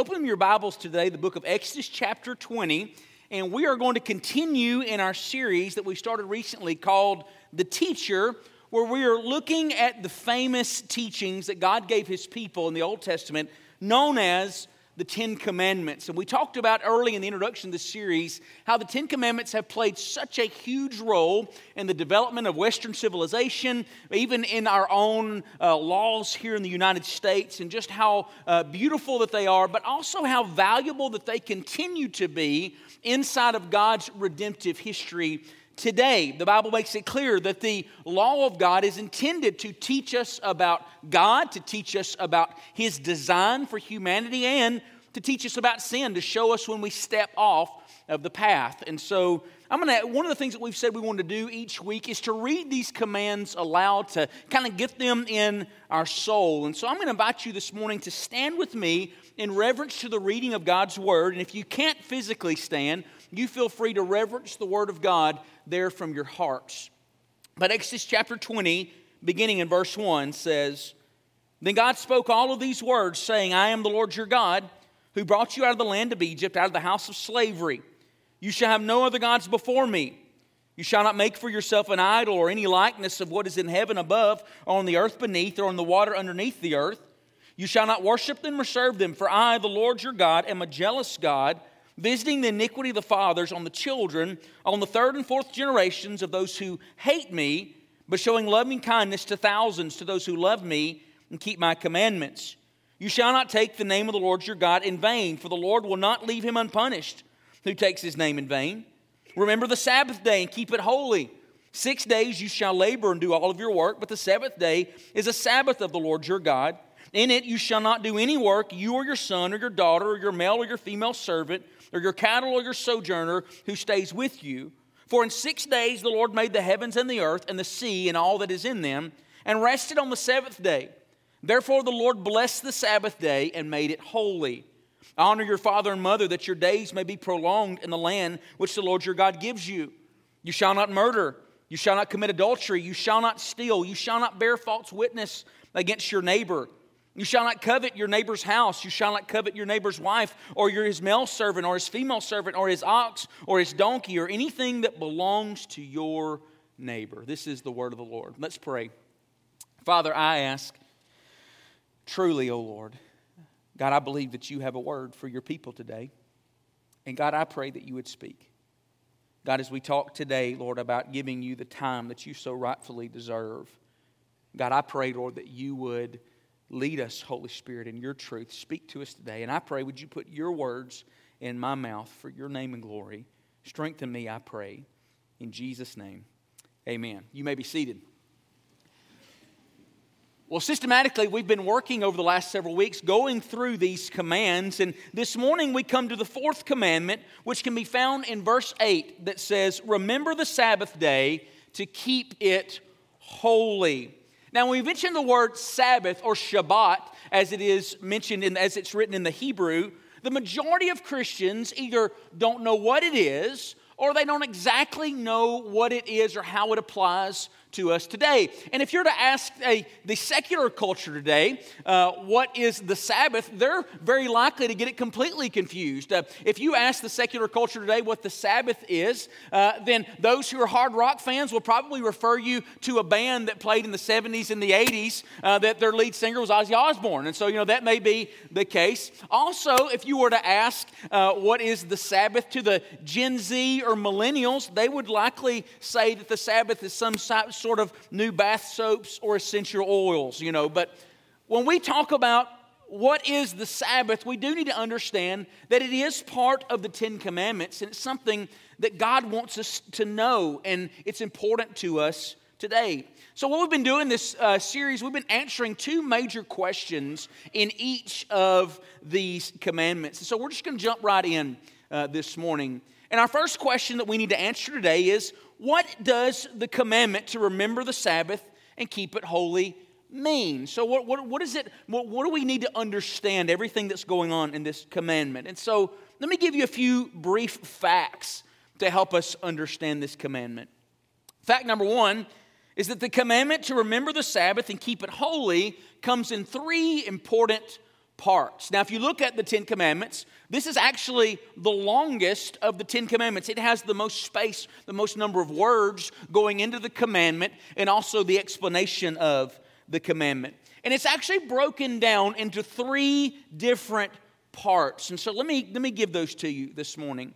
open your Bibles today, the book of Exodus, chapter 20, and we are going to continue in our series that we started recently called The Teacher, where we are looking at the famous teachings that God gave his people in the Old Testament, known as the Ten Commandments. And we talked about early in the introduction of this series how the Ten Commandments have played such a huge role in the development of Western civilization, even in our own uh, laws here in the United States, and just how uh, beautiful that they are, but also how valuable that they continue to be inside of God's redemptive history today. The Bible makes it clear that the law of God is intended to teach us about God, to teach us about His design for humanity, and to teach us about sin, to show us when we step off of the path. And so, I'm gonna, one of the things that we've said we want to do each week is to read these commands aloud to kind of get them in our soul. And so, I'm going to invite you this morning to stand with me in reverence to the reading of God's Word. And if you can't physically stand, you feel free to reverence the Word of God there from your hearts. But Exodus chapter 20, beginning in verse 1, says, Then God spoke all of these words, saying, I am the Lord your God, who brought you out of the land of Egypt, out of the house of slavery. You shall have no other gods before me. You shall not make for yourself an idol or any likeness of what is in heaven above, or on the earth beneath, or on the water underneath the earth. You shall not worship them or serve them, for I, the Lord your God, am a jealous God visiting the iniquity of the fathers on the children, on the third and fourth generations of those who hate me, but showing loving kindness to thousands to those who love me and keep my commandments. You shall not take the name of the Lord your God in vain, for the Lord will not leave him unpunished who takes his name in vain. Remember the Sabbath day and keep it holy. Six days you shall labor and do all of your work, but the seventh day is a Sabbath of the Lord your God. In it you shall not do any work, you or your son or your daughter or your male or your female servant or your cattle or your sojourner who stays with you. For in six days the Lord made the heavens and the earth and the sea and all that is in them, and rested on the seventh day. Therefore the Lord blessed the Sabbath day and made it holy. Honor your father and mother that your days may be prolonged in the land which the Lord your God gives you. You shall not murder. You shall not commit adultery. You shall not steal. You shall not bear false witness against your neighbor. You shall not covet your neighbor's house. You shall not covet your neighbor's wife, or your, his male servant, or his female servant, or his ox, or his donkey, or anything that belongs to your neighbor. This is the word of the Lord. Let's pray. Father, I ask truly, O oh Lord, God, I believe that you have a word for your people today. And God, I pray that you would speak. God, as we talk today, Lord, about giving you the time that you so rightfully deserve, God, I pray, Lord, that you would Lead us, Holy Spirit, in your truth. Speak to us today. And I pray, would you put your words in my mouth for your name and glory? Strengthen me, I pray. In Jesus' name, amen. You may be seated. Well, systematically, we've been working over the last several weeks going through these commands. And this morning, we come to the fourth commandment, which can be found in verse 8 that says, Remember the Sabbath day to keep it holy. Now, when we mention the word Sabbath or Shabbat, as it is mentioned in, as it's written in the Hebrew, the majority of Christians either don't know what it is or they don't exactly know what it is or how it applies to us today. And if you're to ask a, the secular culture today, uh, what is the Sabbath, they're very likely to get it completely confused. Uh, if you ask the secular culture today what the Sabbath is, uh, then those who are hard rock fans will probably refer you to a band that played in the 70s and the 80s uh, that their lead singer was Ozzy Osbourne. And so, you know, that may be the case. Also, if you were to ask uh, what is the Sabbath to the Gen Z or millennials, they would likely say that the Sabbath is some of new bath soaps or essential oils, you know. But when we talk about what is the Sabbath, we do need to understand that it is part of the Ten Commandments and it's something that God wants us to know and it's important to us today. So, what we've been doing this uh, series, we've been answering two major questions in each of these commandments. so, we're just going to jump right in uh, this morning. And our first question that we need to answer today is what does the commandment to remember the Sabbath and keep it holy mean? So, what, what, what is it? What, what do we need to understand everything that's going on in this commandment? And so, let me give you a few brief facts to help us understand this commandment. Fact number one is that the commandment to remember the Sabbath and keep it holy comes in three important parts. Now, if you look at the Ten Commandments, this is actually the longest of the Ten Commandments. It has the most space, the most number of words going into the commandment, and also the explanation of the commandment. And it's actually broken down into three different parts. And so let me, let me give those to you this morning.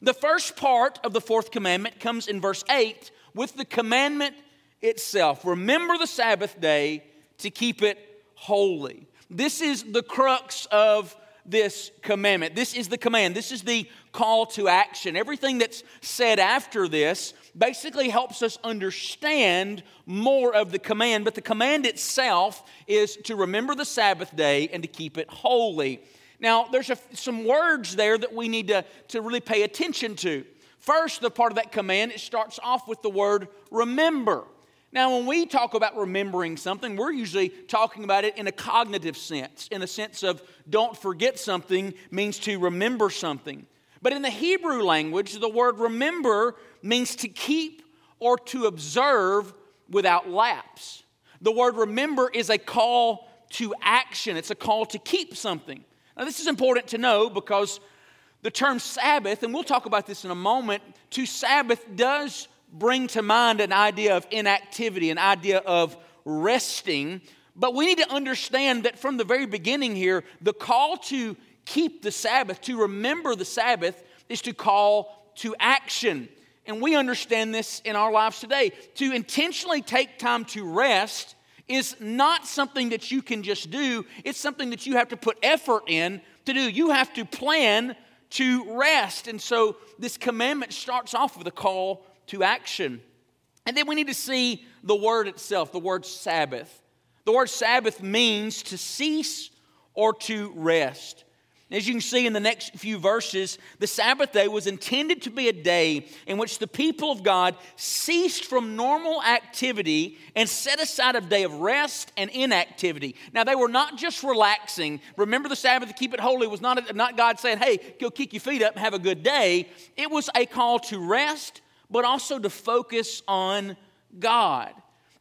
The first part of the fourth commandment comes in verse 8 with the commandment itself. Remember the Sabbath day to keep it holy. This is the crux of this commandment. This is the command. This is the call to action. Everything that's said after this basically helps us understand more of the command, but the command itself is to remember the Sabbath day and to keep it holy. Now, there's a, some words there that we need to, to really pay attention to. First, the part of that command, it starts off with the word remember. Now, when we talk about remembering something, we're usually talking about it in a cognitive sense, in a sense of don't forget something means to remember something. But in the Hebrew language, the word remember means to keep or to observe without lapse. The word remember is a call to action, it's a call to keep something. Now, this is important to know because the term Sabbath, and we'll talk about this in a moment, to Sabbath does bring to mind an idea of inactivity, an idea of resting. But we need to understand that from the very beginning here, the call to keep the Sabbath, to remember the Sabbath, is to call to action. And we understand this in our lives today. To intentionally take time to rest is not something that you can just do, it's something that you have to put effort in to do. You have to plan to rest. And so this commandment starts off with a call to action. And then we need to see the word itself, the word Sabbath. The word Sabbath means to cease or to rest. As you can see in the next few verses, the Sabbath day was intended to be a day in which the people of God ceased from normal activity and set aside a day of rest and inactivity. Now, they were not just relaxing. Remember, the Sabbath to keep it holy was not, not God saying, hey, go kick your feet up and have a good day. It was a call to rest, but also to focus on God.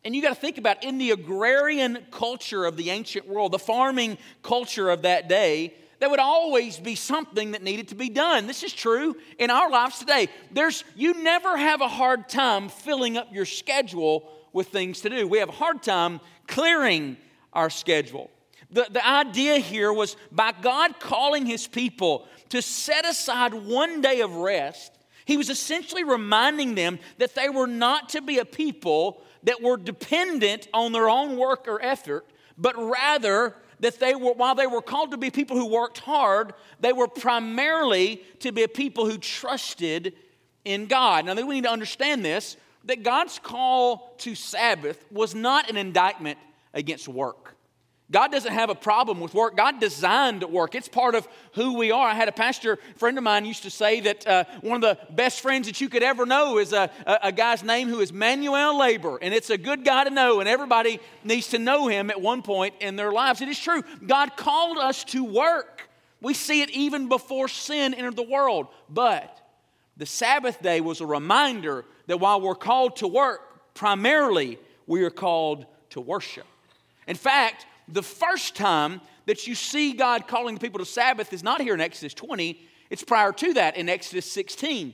And you got to think about in the agrarian culture of the ancient world, the farming culture of that day, there would always be something that needed to be done. This is true in our lives today. There's you never have a hard time filling up your schedule with things to do. We have a hard time clearing our schedule. The, the idea here was by God calling his people to set aside one day of rest, he was essentially reminding them that they were not to be a people that were dependent on their own work or effort, but rather that they were, while they were called to be people who worked hard, they were primarily to be a people who trusted in God. Now, we need to understand this that God's call to Sabbath was not an indictment against work. God doesn't have a problem with work. God designed work. It's part of who we are. I had a pastor friend of mine used to say that uh, one of the best friends that you could ever know is a, a, a, guy's name who is Manuel Labor, and it's a good guy to know, and everybody needs to know him at one point in their lives. It is true. God called us to work. We see it even before sin entered the world. But the Sabbath day was a reminder that while we're called to work, primarily we are called to worship. In fact, the first time that you see God calling the people to Sabbath is not here in Exodus 20, it's prior to that in Exodus 16.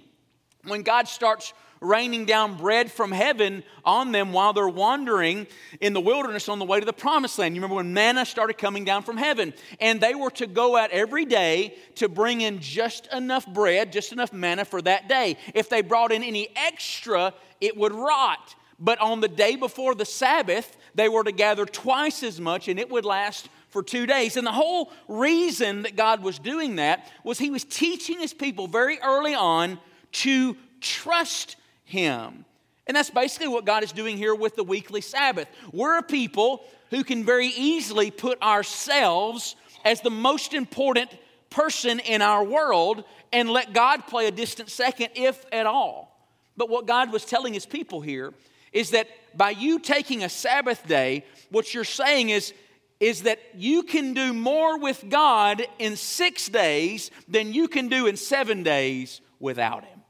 When God starts raining down bread from heaven on them while they're wandering in the wilderness on the way to the promised land. You remember when manna started coming down from heaven, and they were to go out every day to bring in just enough bread, just enough manna for that day. If they brought in any extra, it would rot. But on the day before the Sabbath, they were to gather twice as much and it would last for two days. And the whole reason that God was doing that was He was teaching His people very early on to trust Him. And that's basically what God is doing here with the weekly Sabbath. We're a people who can very easily put ourselves as the most important person in our world and let God play a distant second, if at all. But what God was telling His people here is that by you taking a Sabbath day, what you're saying is, is that you can do more with God in six days than you can do in seven days without Him.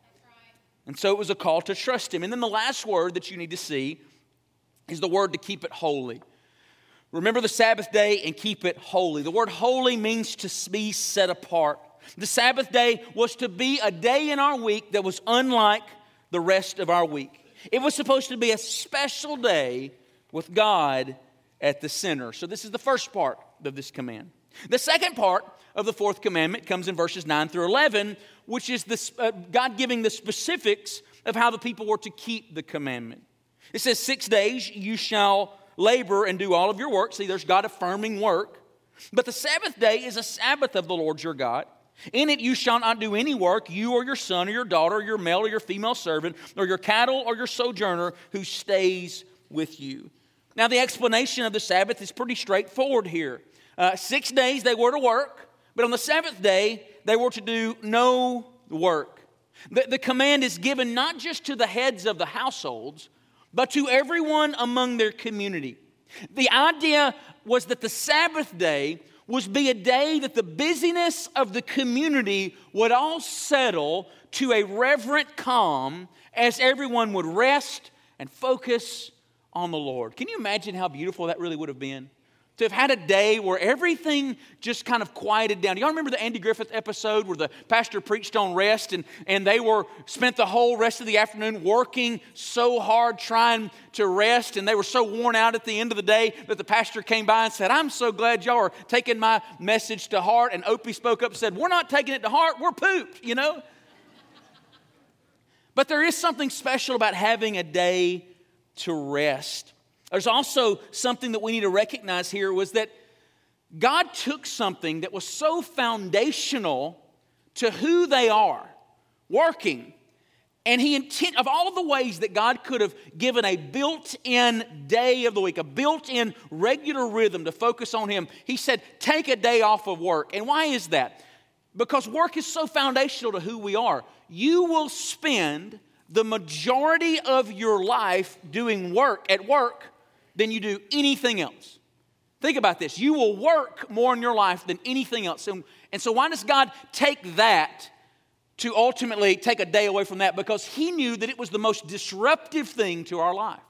And so it was a call to trust Him. And then the last word that you need to see is the word to keep it holy. Remember the Sabbath day and keep it holy. The word holy means to be set apart. The Sabbath day was to be a day in our week that was unlike the rest of our week. It was supposed to be a special day with God at the center. So, this is the first part of this command. The second part of the fourth commandment comes in verses 9 through 11, which is uh, God giving the specifics of how the people were to keep the commandment. It says, Six days you shall labor and do all of your work. See, there's God affirming work. But the Sabbath day is a Sabbath of the Lord your God. In it you shall not do any work, you or your son or your daughter, or your male or your female servant, or your cattle or your sojourner who stays with you. Now, the explanation of the Sabbath is pretty straightforward here. Uh, six days they were to work, but on the seventh day they were to do no work. The, the command is given not just to the heads of the households, but to everyone among their community. The idea was that the Sabbath day was be a day that the busyness of the community would all settle to a reverent calm as everyone would rest and focus on the Lord. Can you imagine how beautiful that really would have been? To have had a day where everything just kind of quieted down. Do Y'all remember the Andy Griffith episode where the pastor preached on rest and, and they were spent the whole rest of the afternoon working so hard trying to rest and they were so worn out at the end of the day that the pastor came by and said, I'm so glad y'all are taking my message to heart. And Opie spoke up and said, We're not taking it to heart, we're pooped, you know? but there is something special about having a day to rest. There's also something that we need to recognize here was that God took something that was so foundational to who they are, working, and he intent of all the ways that God could have given a built-in day of the week, a built-in regular rhythm to focus on him. He said, "Take a day off of work." And why is that? Because work is so foundational to who we are. You will spend the majority of your life doing work at work than you do anything else. Think about this. You will work more in your life than anything else. And, and so, why does God take that to ultimately take a day away from that? Because He knew that it was the most disruptive thing to our life.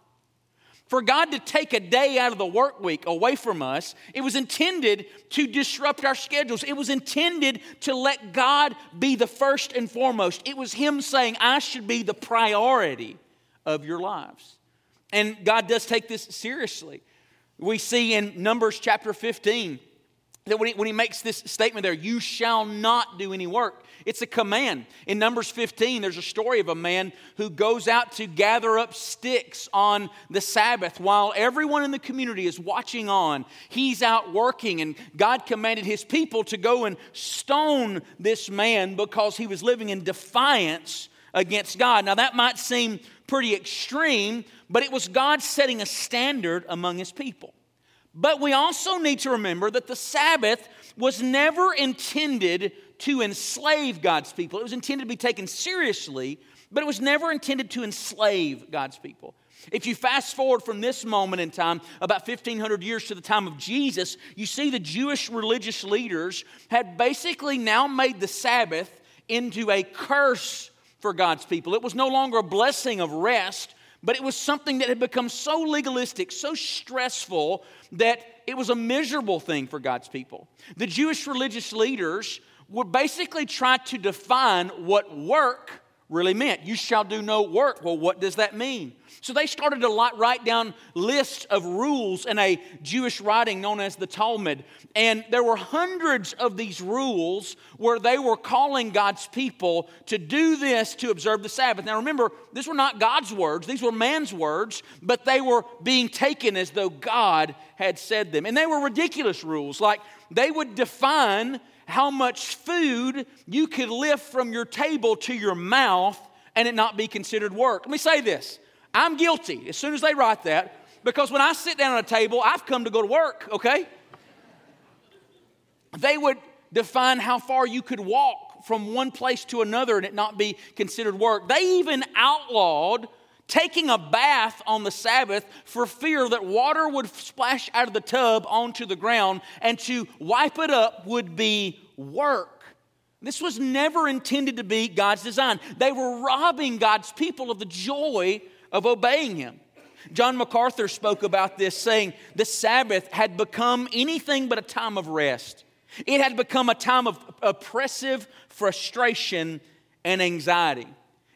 For God to take a day out of the work week away from us, it was intended to disrupt our schedules. It was intended to let God be the first and foremost. It was Him saying, I should be the priority of your lives. And God does take this seriously. We see in Numbers chapter 15 that when he, when he makes this statement there, you shall not do any work, it's a command. In Numbers 15, there's a story of a man who goes out to gather up sticks on the Sabbath while everyone in the community is watching on. He's out working, and God commanded his people to go and stone this man because he was living in defiance against God. Now, that might seem pretty extreme, but it was God setting a standard among his people. But we also need to remember that the Sabbath was never intended to enslave God's people. It was intended to be taken seriously, but it was never intended to enslave God's people. If you fast forward from this moment in time, about 1500 years to the time of Jesus, you see the Jewish religious leaders had basically now made the Sabbath into a curse for God's people. It was no longer a blessing of rest, but it was something that had become so legalistic, so stressful, that it was a miserable thing for God's people. The Jewish religious leaders would basically try to define what work really meant. You shall do no work. Well, what does that mean? So they started to write down lists of rules in a Jewish writing known as the Talmud. And there were hundreds of these rules where they were calling God's people to do this to observe the Sabbath. Now remember, these were not God's words, these were man's words, but they were being taken as though God had said them. And they were ridiculous rules, like they would define how much food you could lift from your table to your mouth and it not be considered work. Let me say this I'm guilty as soon as they write that because when I sit down at a table, I've come to go to work, okay? They would define how far you could walk from one place to another and it not be considered work. They even outlawed taking a bath on the Sabbath for fear that water would splash out of the tub onto the ground and to wipe it up would be work. This was never intended to be God's design. They were robbing God's people of the joy of obeying Him. John MacArthur spoke about this, saying the Sabbath had become anything but a time of rest. It had become a time of oppressive frustration and anxiety.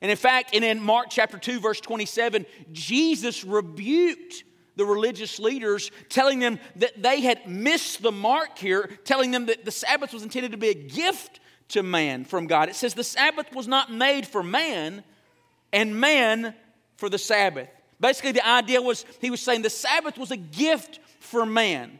And in fact, and in Mark chapter 2, verse 27, Jesus rebuked the religious leaders, telling them that they had missed the mark here, telling them that the Sabbath was intended to be a gift to man from God. It says the Sabbath was not made for man, and man for the Sabbath. Basically, the idea was he was saying the Sabbath was a gift for man.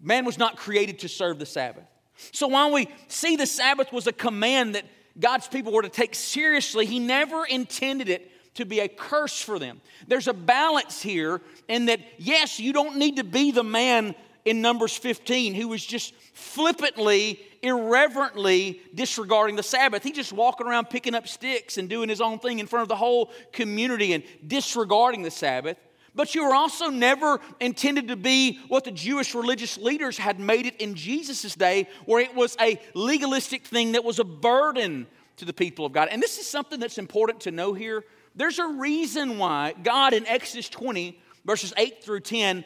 Man was not created to serve the Sabbath. So while we see the Sabbath was a command that God's people were to take seriously, he never intended it to be a curse for them. There's a balance here in that, yes, you don't need to be the man in Numbers 15 who was just flippantly, irreverently disregarding the Sabbath. He just walking around picking up sticks and doing his own thing in front of the whole community and disregarding the Sabbath. But you were also never intended to be what the Jewish religious leaders had made it in Jesus' day, where it was a legalistic thing that was a burden to the people of God. And this is something that's important to know here. There's a reason why God in Exodus 20, verses 8 through 10,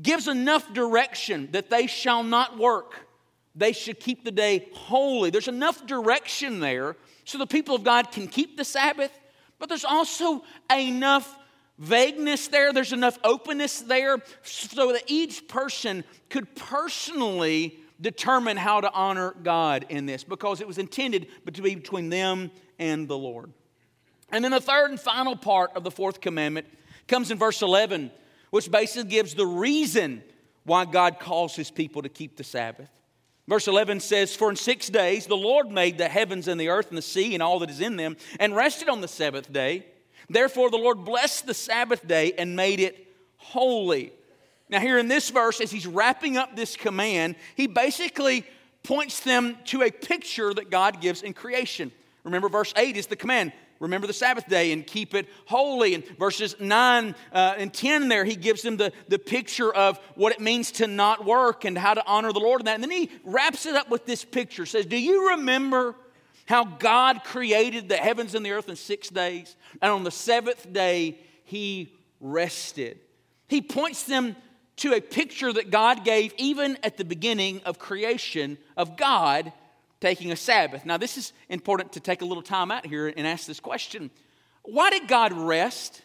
gives enough direction that they shall not work. They should keep the day holy. There's enough direction there so the people of God can keep the Sabbath, but there's also enough vagueness there, there's enough openness there so that each person could personally determine how to honor God in this because it was intended to be between them and the Lord. And then the third and final part of the fourth commandment comes in verse 11 which basically gives the reason why God calls his people to keep the Sabbath. Verse 11 says, For in six days the Lord made the heavens and the earth and the sea and all that is in them, and rested on the seventh day. Therefore the Lord blessed the Sabbath day and made it holy. Now, here in this verse, as he's wrapping up this command, he basically points them to a picture that God gives in creation. Remember, verse 8 is the command remember the Sabbath day and keep it holy. And verses 9 uh, and 10 there, he gives them the, the picture of what it means to not work and how to honor the Lord in that. And then he wraps it up with this picture says, Do you remember how God created the heavens and the earth in six days? And on the seventh day, he rested. He points them to a picture that God gave even at the beginning of creation of God taking a Sabbath. Now, this is important to take a little time out here and ask this question Why did God rest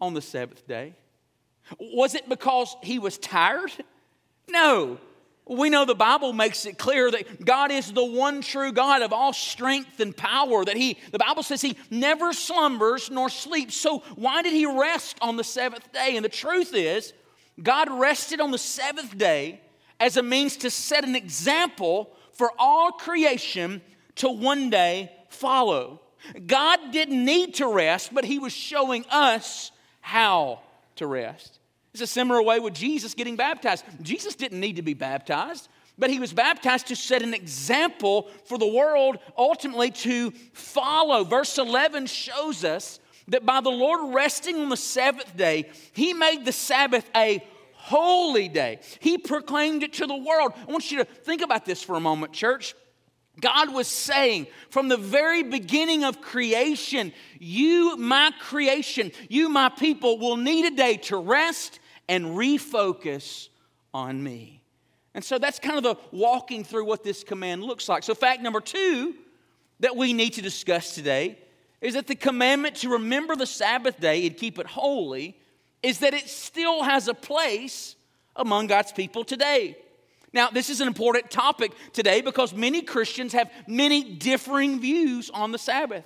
on the seventh day? Was it because he was tired? No. We know the Bible makes it clear that God is the one true God of all strength and power. That He, the Bible says He never slumbers nor sleeps. So, why did He rest on the seventh day? And the truth is, God rested on the seventh day as a means to set an example for all creation to one day follow. God didn't need to rest, but He was showing us how to rest. It's a similar way with Jesus getting baptized. Jesus didn't need to be baptized, but he was baptized to set an example for the world ultimately to follow. Verse 11 shows us that by the Lord resting on the seventh day, he made the Sabbath a holy day. He proclaimed it to the world. I want you to think about this for a moment, church. God was saying from the very beginning of creation, you, my creation, you, my people, will need a day to rest and refocus on me. And so that's kind of the walking through what this command looks like. So, fact number two that we need to discuss today is that the commandment to remember the Sabbath day and keep it holy is that it still has a place among God's people today. Now, this is an important topic today because many Christians have many differing views on the Sabbath.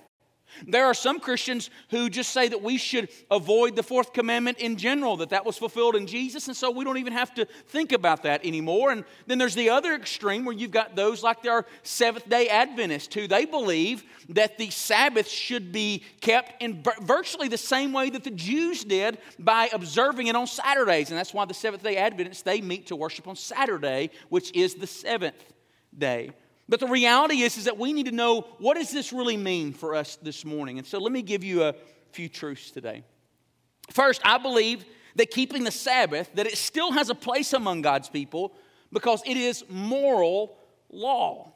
There are some Christians who just say that we should avoid the fourth commandment in general, that that was fulfilled in Jesus, and so we don't even have to think about that anymore. And then there's the other extreme where you've got those like there are Seventh day Adventists who they believe that the Sabbath should be kept in virtually the same way that the Jews did by observing it on Saturdays. And that's why the Seventh day Adventists they meet to worship on Saturday, which is the seventh day. But the reality is, is that we need to know what does this really mean for us this morning. And so let me give you a few truths today. First, I believe that keeping the Sabbath, that it still has a place among God's people because it is moral law.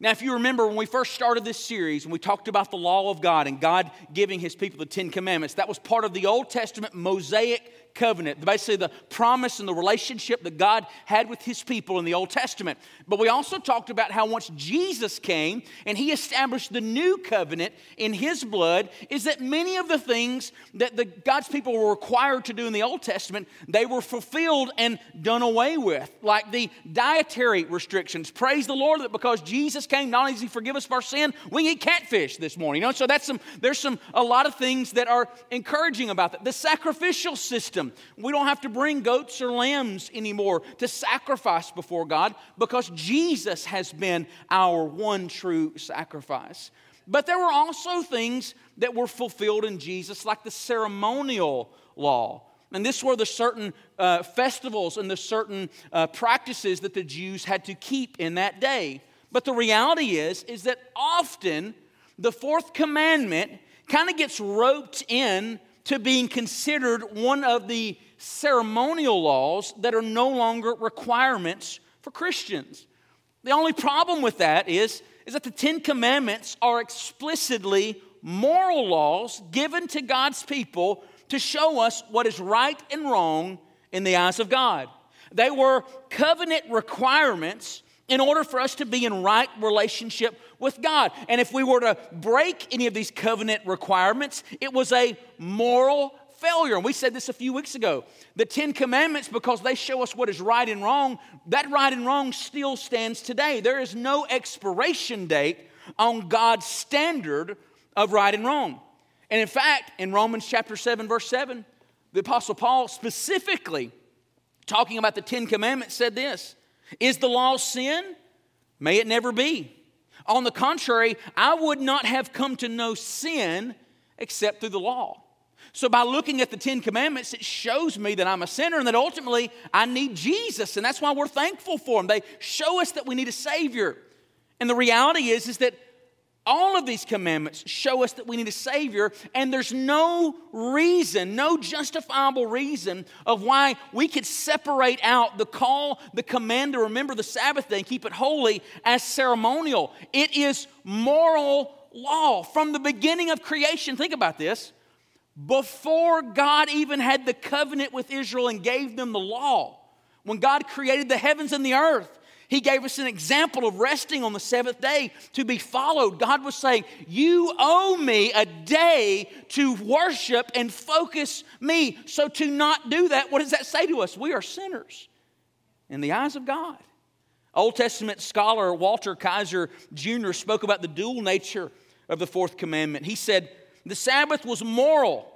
Now, if you remember when we first started this series, and we talked about the law of God and God giving his people the Ten Commandments, that was part of the Old Testament Mosaic covenant, basically the promise and the relationship that God had with his people in the Old Testament. But we also talked about how once Jesus came and he established the new covenant in his blood, is that many of the things that the God's people were required to do in the Old Testament, they were fulfilled and done away with, like the dietary restrictions. Praise the Lord that because Jesus came, not only does he forgive us of our sin, we eat catfish this morning. You know, so that's some there's some a lot of things that are encouraging about that. The sacrificial system we don't have to bring goats or lambs anymore to sacrifice before God because Jesus has been our one true sacrifice. But there were also things that were fulfilled in Jesus, like the ceremonial law. And this were the certain uh, festivals and the certain uh, practices that the Jews had to keep in that day. But the reality is, is that often the fourth commandment kind of gets roped in to being considered one of the ceremonial laws that are no longer requirements for Christians. The only problem with that is, is that the Ten Commandments are explicitly moral laws given to God's people to show us what is right and wrong in the eyes of God. They were covenant requirements in order for us to be in right relationship with God. And if we were to break any of these covenant requirements, it was a moral failure. And we said this a few weeks ago. The Ten Commandments, because they show us what is right and wrong, that right and wrong still stands today. There is no expiration date on God's standard of right and wrong. And in fact, in Romans chapter 7, verse 7, the Apostle Paul specifically talking about the Ten Commandments said this Is the law sin? May it never be. On the contrary, I would not have come to know sin except through the law. So, by looking at the Ten Commandments, it shows me that I'm a sinner and that ultimately I need Jesus. And that's why we're thankful for them. They show us that we need a Savior. And the reality is, is that all of these commandments show us that we need a Savior, and there's no reason, no justifiable reason of why we could separate out the call, the command to remember the Sabbath day and keep it holy as ceremonial. It is moral law from the beginning of creation. Think about this. Before God even had the covenant with Israel and gave them the law, when God created the heavens and the earth, he gave us an example of resting on the seventh day to be followed. God was saying, You owe me a day to worship and focus me. So, to not do that, what does that say to us? We are sinners in the eyes of God. Old Testament scholar Walter Kaiser Jr. spoke about the dual nature of the fourth commandment. He said, The Sabbath was moral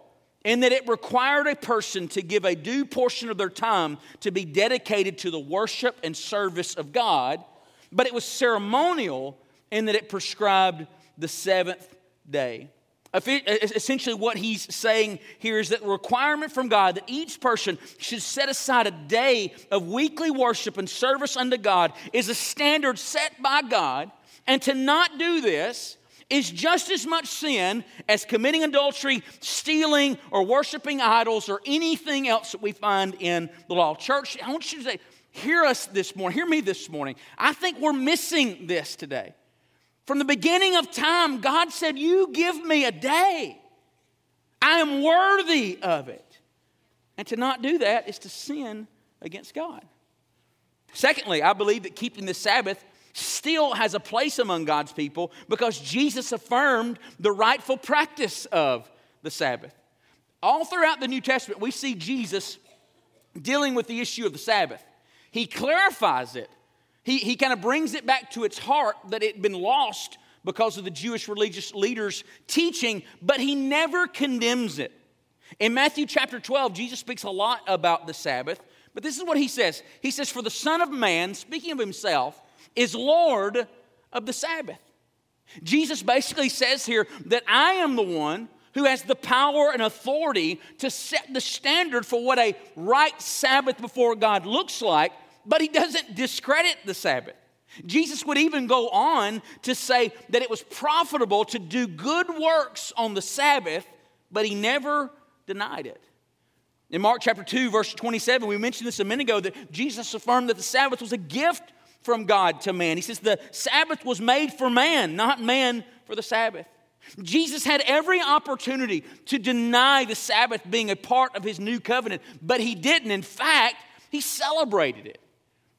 in that it required a person to give a due portion of their time to be dedicated to the worship and service of God, but it was ceremonial in that it prescribed the seventh day. Essentially, what he's saying here is that the requirement from God that each person should set aside a day of weekly worship and service unto God is a standard set by God. And to not do this is just as much sin as committing adultery, stealing, or worshiping idols, or anything else that we find in the law. Church, I want you to say, hear us this morning, hear me this morning. I think we're missing this today. From the beginning of time, God said, You give me a day. I am worthy of it. And to not do that is to sin against God. Secondly, I believe that keeping the Sabbath still has a place among God's people because Jesus affirmed the rightful practice of the Sabbath. All throughout the New Testament, we see Jesus dealing with the issue of the Sabbath. He clarifies it, he, he kind of brings it back to its heart that it had been lost because of the Jewish religious leaders' teaching, but he never condemns it. In Matthew chapter 12, Jesus speaks a lot about the Sabbath, but this is what he says He says, For the Son of Man, speaking of himself, is Lord of the Sabbath. Jesus basically says here that I am the one who has the power and authority to set the standard for what a right Sabbath before God looks like, but he doesn't discredit the Sabbath. Jesus would even go on to say that it was profitable to do good works on the Sabbath, but he never denied it. In Mark chapter 2, verse 27, we mentioned this a minute ago that Jesus affirmed that the Sabbath was a gift from God to man. He says the Sabbath was made for man, not man for the Sabbath. Jesus had every opportunity to deny the Sabbath being a part of his new covenant, but he didn't. In fact, he celebrated it.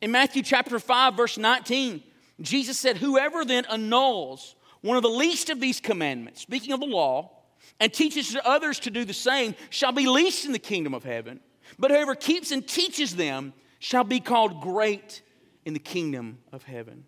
In Matthew chapter 5, verse 19, Jesus said, Whoever then annuls one of the least of these commandments, speaking of the law, and teaches others to do the same, shall be least in the kingdom of heaven. But whoever keeps and teaches them shall be called great in the kingdom of heaven.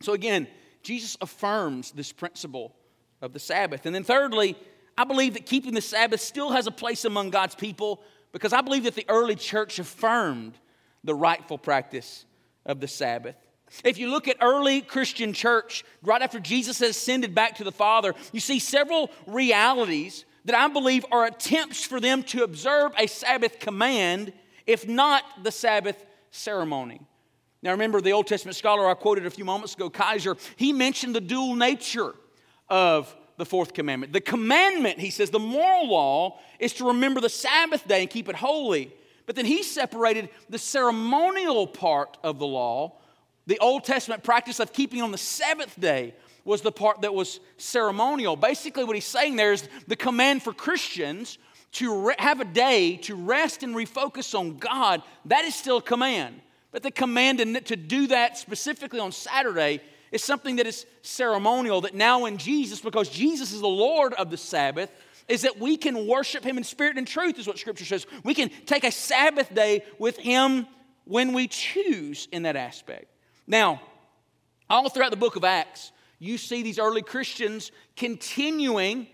So again, Jesus affirms this principle of the Sabbath. And then, thirdly, I believe that keeping the Sabbath still has a place among God's people because I believe that the early church affirmed the rightful practice of the Sabbath. If you look at early Christian church, right after Jesus has ascended back to the Father, you see several realities that I believe are attempts for them to observe a Sabbath command, if not the Sabbath ceremony. Now, remember the Old Testament scholar I quoted a few moments ago, Kaiser, he mentioned the dual nature of the fourth commandment. The commandment, he says, the moral law is to remember the Sabbath day and keep it holy. But then he separated the ceremonial part of the law. The Old Testament practice of keeping on the seventh day was the part that was ceremonial. Basically, what he's saying there is the command for Christians to re- have a day to rest and refocus on God, that is still a command. But the command to do that specifically on Saturday is something that is ceremonial, that now in Jesus, because Jesus is the Lord of the Sabbath, is that we can worship Him in spirit and truth, is what Scripture says. We can take a Sabbath day with Him when we choose in that aspect. Now, all throughout the book of Acts, you see these early Christians continuing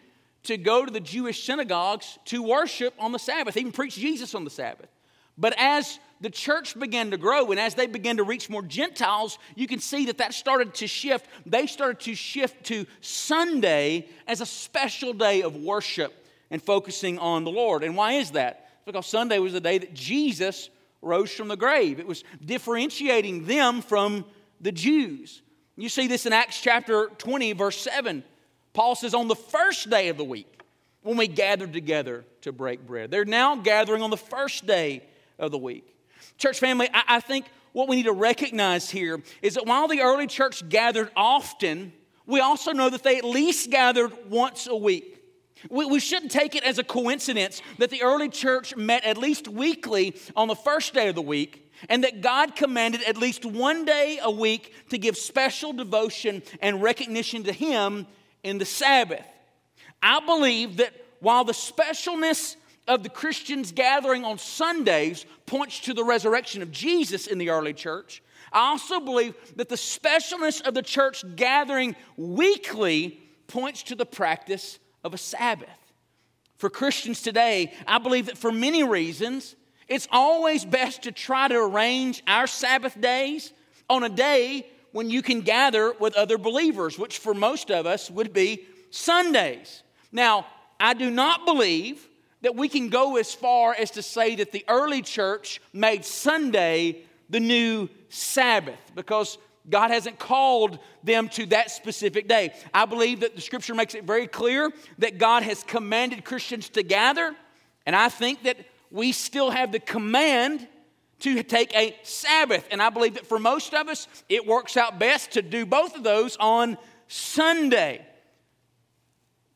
to go to the Jewish synagogues to worship on the Sabbath, even preach Jesus on the Sabbath. But as the church began to grow and as they began to reach more Gentiles, you can see that that started to shift. They started to shift to Sunday as a special day of worship and focusing on the Lord. And why is that? Because Sunday was the day that Jesus rose from the grave. It was differentiating them from the Jews. You see this in Acts chapter 20, verse 7. Paul says, On the first day of the week, when we gathered together to break bread. They're now gathering on the first day of the week. Church family, I, I think what we need to recognize here is that while the early church gathered often, we also know that they at least gathered once a week. We, we, shouldn't take it as a coincidence that the early church met at least weekly on the first day of the week, and that God commanded at least one day a week to give special devotion and recognition to Him in the Sabbath. I believe that while the specialness of the Christians gathering on Sundays points to the resurrection of Jesus in the early church. I also believe that the specialness of the church gathering weekly points to the practice of a Sabbath. For Christians today, I believe that for many reasons, it's always best to try to arrange our Sabbath days on a day when you can gather with other believers, which for most of us would be Sundays. Now, I do not believe that we can go as far as to say that the early church made Sunday the new Sabbath because God hasn't called them to that specific day. I believe that the scripture makes it very clear that God has commanded Christians to gather, and I think that we still have the command to take a Sabbath. And I believe that for most of us, it works out best to do both of those on Sunday.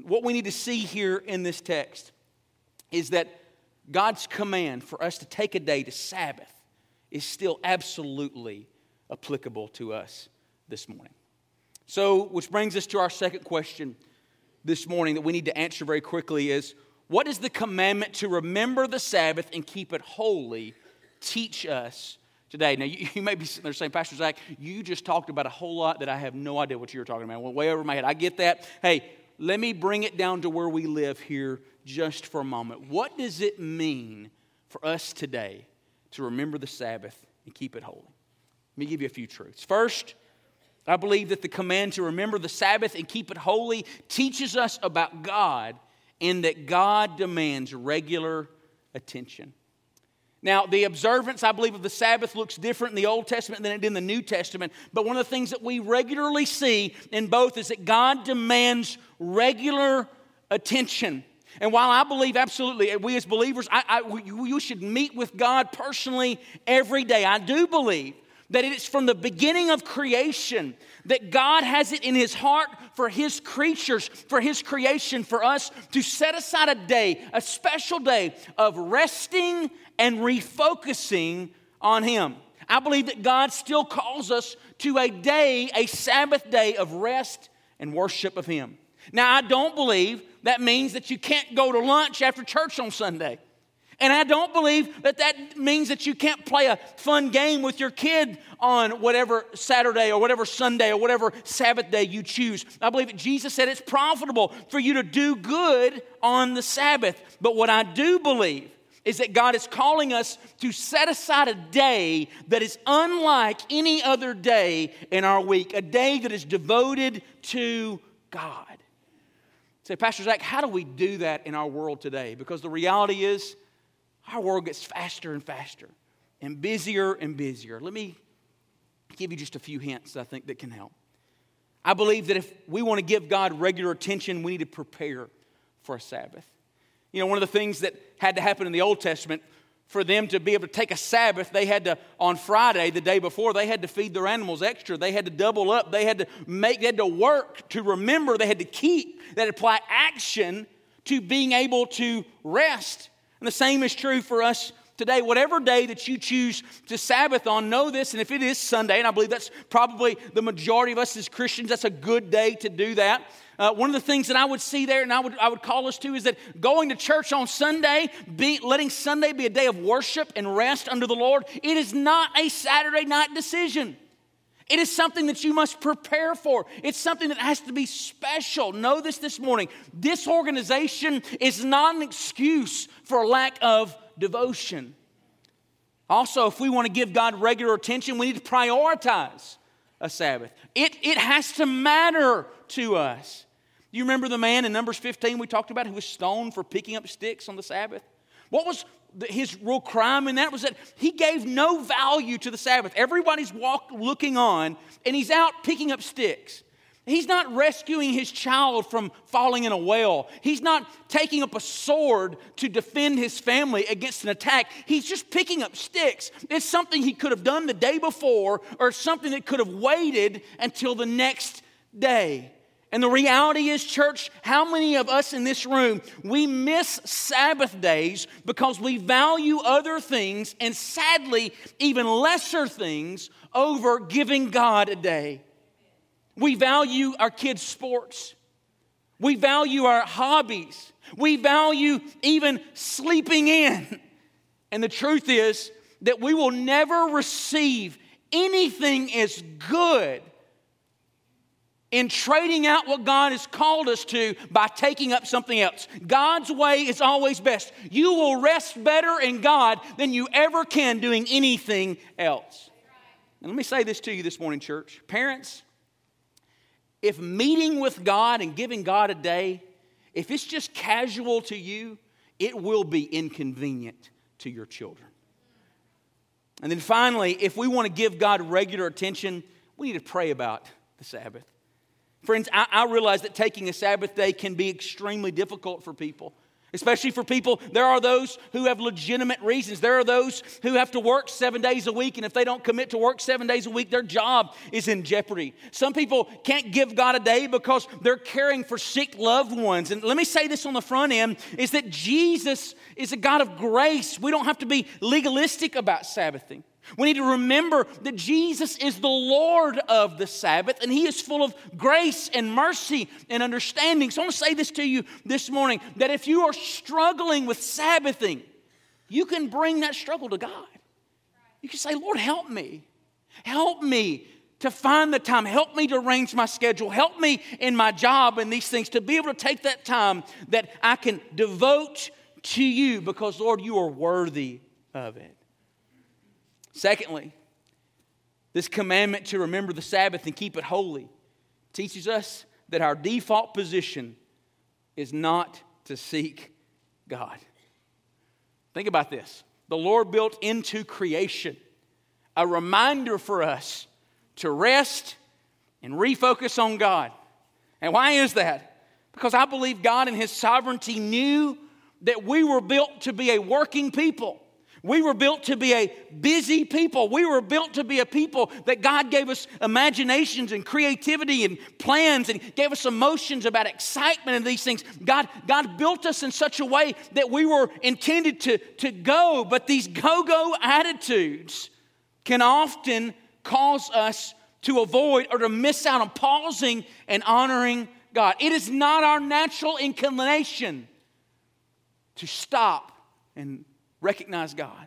What we need to see here in this text is that God's command for us to take a day to Sabbath is still absolutely applicable to us this morning. So, which brings us to our second question this morning that we need to answer very quickly is what does the commandment to remember the Sabbath and keep it holy teach us today? Now, you, you may be sitting there saying, Pastor Zac, you just talked about a whole lot that I have no idea what you're talking about. went way over my head. I get that. Hey, let me bring it down to where we live here just for a moment. What does it mean for us today to remember the Sabbath and keep it holy? Let me give you a few truths. First, I believe that the command to remember the Sabbath and keep it holy teaches us about God and that God demands regular attention. Now, the observance, I believe, of the Sabbath looks different in the Old Testament than it did in the New Testament. But one of the things that we regularly see in both is that God demands regular attention. And while I believe absolutely, we as believers, I, I, you should meet with God personally every day, I do believe that it is from the beginning of creation that God has it in His heart for His creatures, for His creation, for us to set aside a day, a special day of resting and refocusing on Him. I believe that God still calls us to a day, a Sabbath day of rest and worship of Him. Now, I don't believe that means that you can't go to lunch after church on Sunday. And I don't believe that that means that you can't play a fun game with your kid on whatever Saturday or whatever Sunday or whatever Sabbath day you choose. I believe that Jesus said it's profitable for you to do good on the Sabbath. But what I do believe is that God is calling us to set aside a day that is unlike any other day in our week, a day that is devoted to God. Say, Pastor Zac, how do we do that in our world today? Because the reality is, our world gets faster and faster and busier and busier. Let me give you just a few hints I think that can help. I believe that if we want to give God regular attention, we need to prepare for a Sabbath. You know, one of the things that had to happen in the Old Testament for them to be able to take a Sabbath, they had to, on Friday, the day before, they had to feed their animals extra. They had to double up. They had to make, they had to work to remember. They had to keep, they had to apply action to being able to rest. And the same is true for us today. Whatever day that you choose to Sabbath on, know this. And if it is Sunday, and I believe that's probably the majority of us as Christians, that's a good day to do that. Uh, one of the things that I would see there, and I would, I would call us to, is that going to church on Sunday, be, letting Sunday be a day of worship and rest under the Lord, it is not a Saturday night decision. It is something that you must prepare for. It's something that has to be special. Know this this morning. This organization is not an excuse for lack of devotion. Also, if we want to give God regular attention, we need to prioritize a Sabbath. It, it has to matter to us. You remember the man in Numbers 15 we talked about who was stoned for picking up sticks on the Sabbath? What was his real crime in that was that he gave no value to the Sabbath. Everybody's walk, looking on, and he's out picking up sticks. He's not rescuing his child from falling in a well. He's not taking up a sword to defend his family against an attack. He's just picking up sticks. It's something he could have done the day before or something that could have waited until the next day. And the reality is, church, how many of us in this room, we miss Sabbath days because we value other things and sadly, even lesser things over giving God a day. We value our kids' sports. We value our hobbies. We value even sleeping in. And the truth is that we will never receive anything as good in trading out what God has called us to by taking up something else. God's way is always best. You will rest better in God than you ever can doing anything else. And let me say this to you this morning, church. Parents, if meeting with God and giving God a day, if it's just casual to you, it will be inconvenient to your children. And then finally, if we want to give God regular attention, we need to pray about the Sabbath. Friends, I, I, realize that taking a Sabbath day can be extremely difficult for people. Especially for people, there are those who have legitimate reasons. There are those who have to work seven days a week, and if they don't commit to work seven days a week, their job is in jeopardy. Some people can't give God a day because they're caring for sick loved ones. And let me say this on the front end is that Jesus is a God of grace. We don't have to be legalistic about Sabbathing. We need to remember that Jesus is the Lord of the Sabbath and He is full of grace and mercy and understanding. So I want to say this to you this morning that if you are struggling with Sabbathing, you can bring that struggle to God. You can say, Lord, help me. Help me to find the time. Help me to arrange my schedule. Help me in my job and these things to be able to take that time that I can devote to you because, Lord, you are worthy of it. Secondly, this commandment to remember the Sabbath and keep it holy teaches us that our default position is not to seek God. Think about this. The Lord built into creation a reminder for us to rest and refocus on God. And why is that? Because I believe God in His sovereignty knew that we were built to be a working people. We were built to be a busy people. We were built to be a people that God gave us imaginations and creativity and plans and gave us emotions about excitement and these things. God, God built us in such a way that we were intended to, to go, but these go go attitudes can often cause us to avoid or to miss out on pausing and honoring God. It is not our natural inclination to stop and recognize God.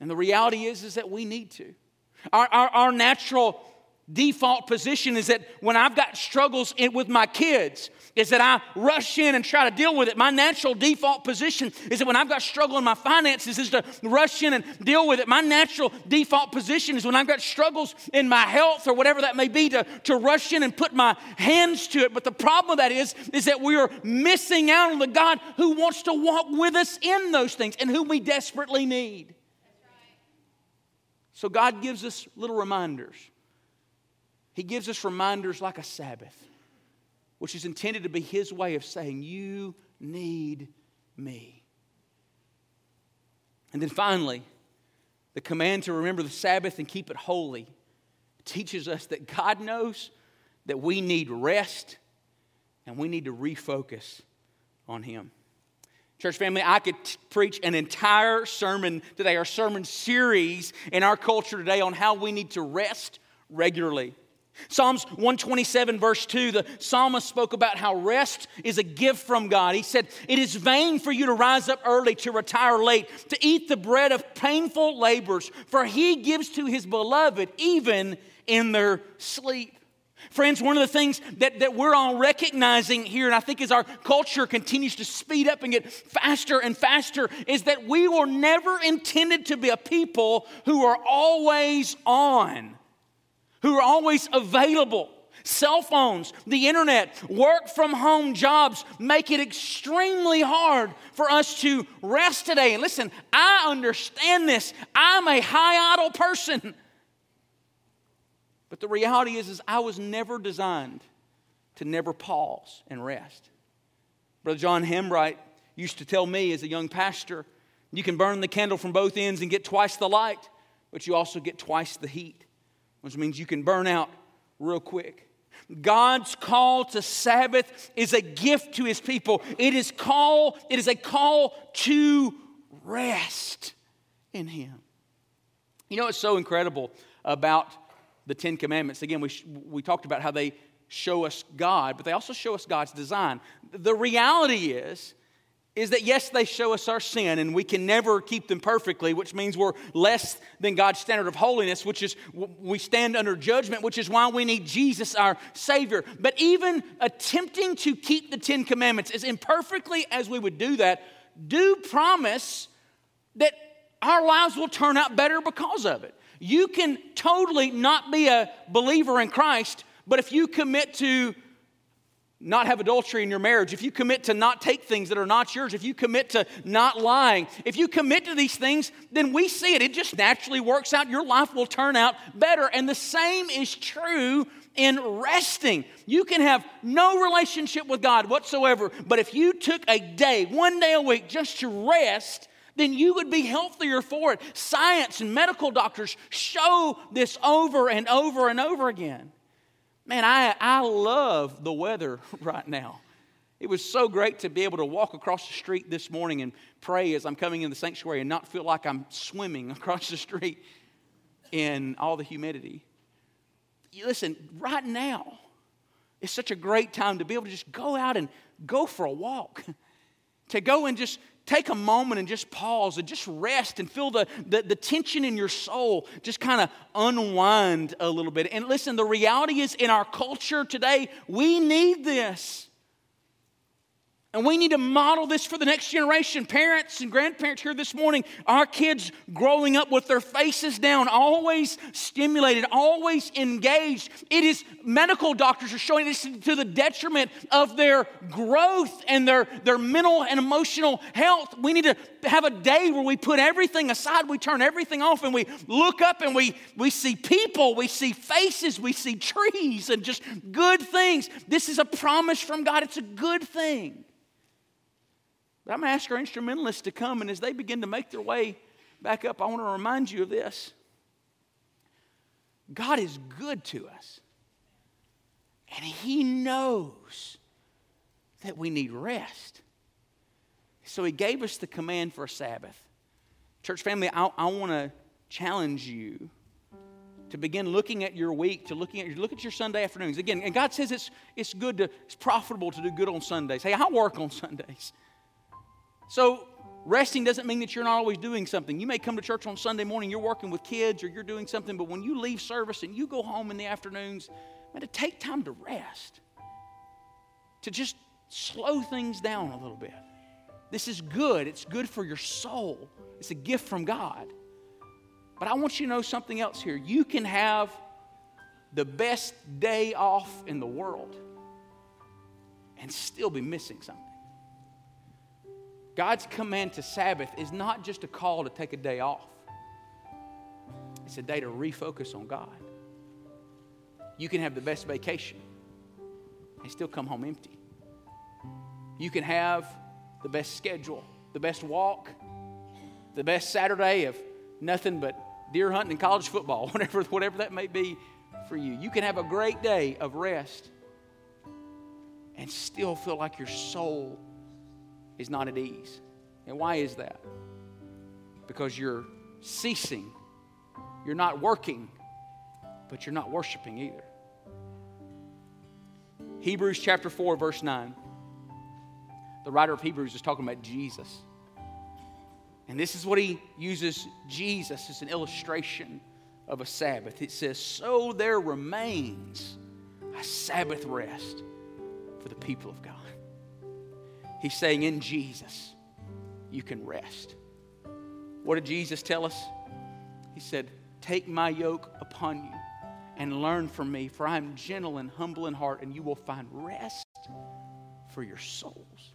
And the reality is, is that we need to. Our, our, our natural default position is that when I've got struggles in, with my kids, is that I rush in and try to deal with it. My natural default position is that when I've got struggle in my finances, is to rush in and deal with it. My natural default position is when I've got struggles in my health or whatever that may be to, to rush in and put my hands to it. But the problem with that is, is that we are missing out on the God who wants to walk with us in those things and whom we desperately need. So God gives us little reminders. He gives us reminders like a Sabbath, which is intended to be His way of saying, You need me. And then finally, the command to remember the Sabbath and keep it holy teaches us that God knows that we need rest and we need to refocus on Him. Church family, I could t- preach an entire sermon today, our sermon series in our culture today on how we need to rest regularly. Psalms 127, verse 2, the psalmist spoke about how rest is a gift from God. He said, It is vain for you to rise up early, to retire late, to eat the bread of painful labors, for he gives to his beloved even in their sleep. Friends, one of the things that, that we're all recognizing here, and I think as our culture continues to speed up and get faster and faster, is that we were never intended to be a people who are always on, who are always available. Cell phones, the internet, work from home jobs make it extremely hard for us to rest today. And listen, I understand this. I'm a high idle person. But the reality is, is I was never designed to never pause and rest. Brother John Hembright used to tell me as a young pastor, you can burn the candle from both ends and get twice the light, but you also get twice the heat, which means you can burn out real quick. God's call to Sabbath is a gift to his people. It is call, it is a call to rest in him. You know what's so incredible about the Ten Commandments. Again, we, we talked about how they show us God, but they also show us God's design. The reality is, is that yes, they show us our sin, and we can never keep them perfectly, which means we're less than God's standard of holiness, which is we stand under judgment, which is why we need Jesus, our Savior. But even attempting to keep the Ten Commandments, as imperfectly as we would do that, do promise that our lives will turn out better because of it. You can totally not be a believer in Christ, but if you commit to not have adultery in your marriage, if you commit to not take things that are not yours, if you commit to not lying, if you commit to these things, then we see it. It just naturally works out. Your life will turn out better. And the same is true in resting. You can have no relationship with God whatsoever, but if you took a day, one day a week, just to rest, then you would be healthier for it. Science and medical doctors show this over and over and over again. Man, I, I love the weather right now. It was so great to be able to walk across the street this morning and pray as I'm coming in the sanctuary and not feel like I'm swimming across the street in all the humidity. Listen, right now, it's such a great time to be able to just go out and go for a walk, to go and just take a moment and just pause and just rest and feel the, the, the tension in your soul just kind of unwind a little bit. And listen, the reality is in our culture today, we need this. And we need to model this for the next generation. Parents and grandparents here this morning, our kids growing up with their faces down, always stimulated, always engaged. It is medical doctors are showing this to the detriment of their growth and their, their mental and emotional health. We need to have a day where we put everything aside, we turn everything off, and we look up and we, we see people, we see faces, we see trees, and just good things. This is a promise from God, it's a good thing. But I'm going to ask our instrumentalists to come, and as they begin to make their way back up, I want to remind you of this. God is good to us. And He knows that we need rest. So He gave us the command for a Sabbath. Church family, I, I want to challenge you to begin looking at your week, to looking at look at your Sunday afternoons. Again, and God says it's it's good to it's profitable to do good on Sundays. Hey, I work on Sundays. So resting doesn't mean that you're not always doing something. You may come to church on Sunday morning, you're working with kids or you're doing something, but when you leave service and you go home in the afternoons, man, to take time to rest. To just slow things down a little bit. This is good. It's good for your soul. It's a gift from God. But I want you to know something else here. You can have the best day off in the world and still be missing something. God's command to Sabbath is not just a call to take a day off, it's a day to refocus on God. You can have the best vacation and still come home empty. You can have the best schedule, the best walk, the best Saturday of nothing but deer hunting and college football, whatever, whatever that may be for you. You can have a great day of rest and still feel like your soul is not at ease. And why is that? Because you're ceasing, you're not working, but you're not worshiping either. Hebrews chapter 4, verse 9. The writer of Hebrews is talking about Jesus. And this is what he uses Jesus as an illustration of a Sabbath. It says, So there remains a Sabbath rest for the people of God. He's saying, In Jesus, you can rest. What did Jesus tell us? He said, Take my yoke upon you and learn from me, for I am gentle and humble in heart, and you will find rest for your souls.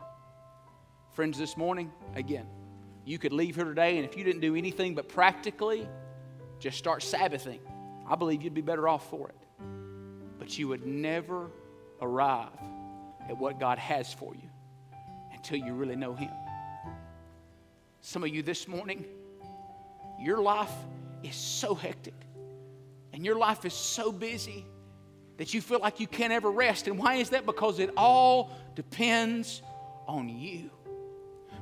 Friends, this morning, again, you could leave here today, and if you didn't do anything but practically just start Sabbathing, I believe you'd be better off for it. But you would never arrive at what God has for you until you really know Him. Some of you this morning, your life is so hectic and your life is so busy that you feel like you can't ever rest. And why is that? Because it all depends on you.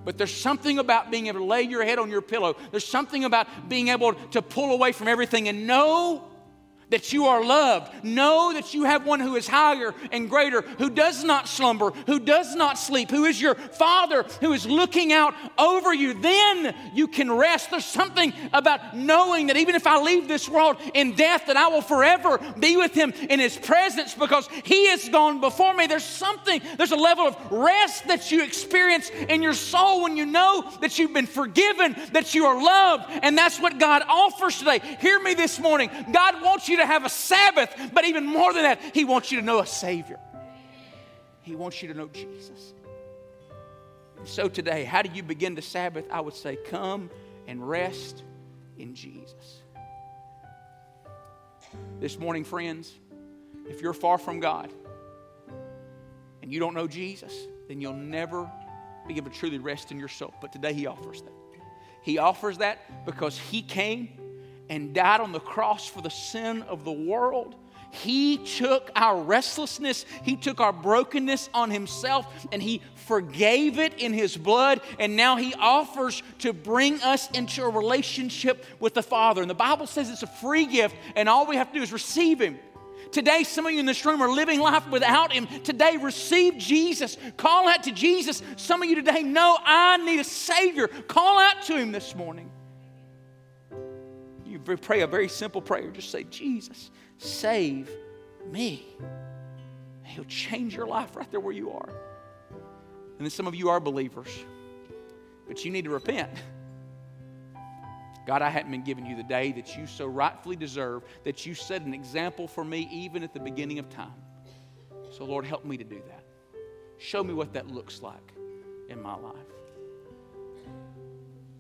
But there's something about being able to lay your head on your pillow. There's something about being able to pull away from everything and know that you are loved. Know that you have one who is higher and greater, who does not slumber, who does not sleep, who is your Father, who is looking out over you. Then you can rest. There's something about knowing that even if I leave this world in death, that I will forever be with Him in His presence because He has gone before me. There's something, there's a level of rest that you experience in your soul when you know that you've been forgiven, that you are loved, and that's what God offers today. Hear me this morning. God wants you to have a Sabbath, but even more than that, He wants you to know a Savior. He wants you to know Jesus. So today, how do you begin the Sabbath? I would say, come and rest in Jesus. This morning, friends, if you're far from God and you don't know Jesus, then you'll never be able to truly rest in your soul. But today, He offers that. He offers that because He came and died on the cross for the sin of the world. He took our restlessness, He took our brokenness on Himself, and He forgave it in His blood. And now He offers to bring us into a relationship with the Father. And the Bible says it's a free gift, and all we have to do is receive Him. Today, some of you in this room are living life without Him. Today, receive Jesus. Call out to Jesus. Some of you today know I need a Savior. Call out to Him this morning you pray a very simple prayer. Just say, Jesus, save me. He'll change your life right there where you are. And then some of you are believers, but you need to repent. God, I hadn't been giving you the day that you so rightfully deserve, that you set an example for me even at the beginning of time. So, Lord, help me to do that. Show me what that looks like in my life.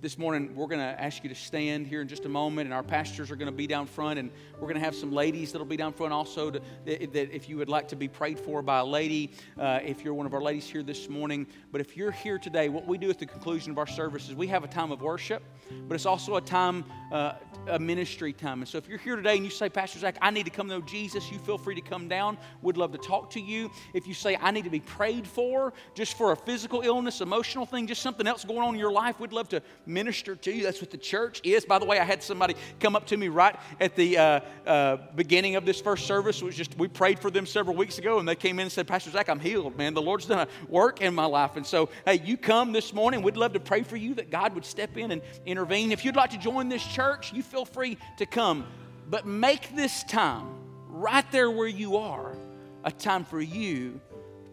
This morning we're going to ask you to stand here in just a moment and our pastors are going to be down front and we're going to have some ladies that'll be down front also to, that if you would like to be prayed for by a lady uh, if you're one of our ladies here this morning. But if you're here today what we do at the conclusion of our service is we have a time of worship but it's also a time uh, a ministry time. And so if you're here today and you say pastor zac i need to come know jesus you feel free to come down. We'd love to talk to you. If you say i need to be prayed for just for a physical illness emotional thing just something else going on in your life we'd love to minister to you. That's what the church is. By the way, I had somebody come up to me right at the uh, uh, beginning of this first service. Was just we prayed for them several weeks ago, and they came in and said, "Pastor Zac, I'm healed, man. The Lord's done a work in my life." And so, hey, you come this morning. We'd love to pray for you that God would step in and intervene. If you'd like to join this church, you feel free to come, but make this time right there where you are a time for you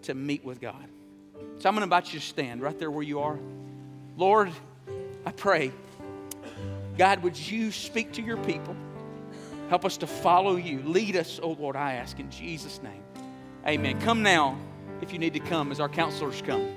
to meet with God. So I'm going to invite you to stand right there where you are. Lord, I pray, God, would you speak to your people? Help us to follow you. Lead us, oh Lord, I ask in Jesus' name. Amen. Come now if you need to come as our counselors come.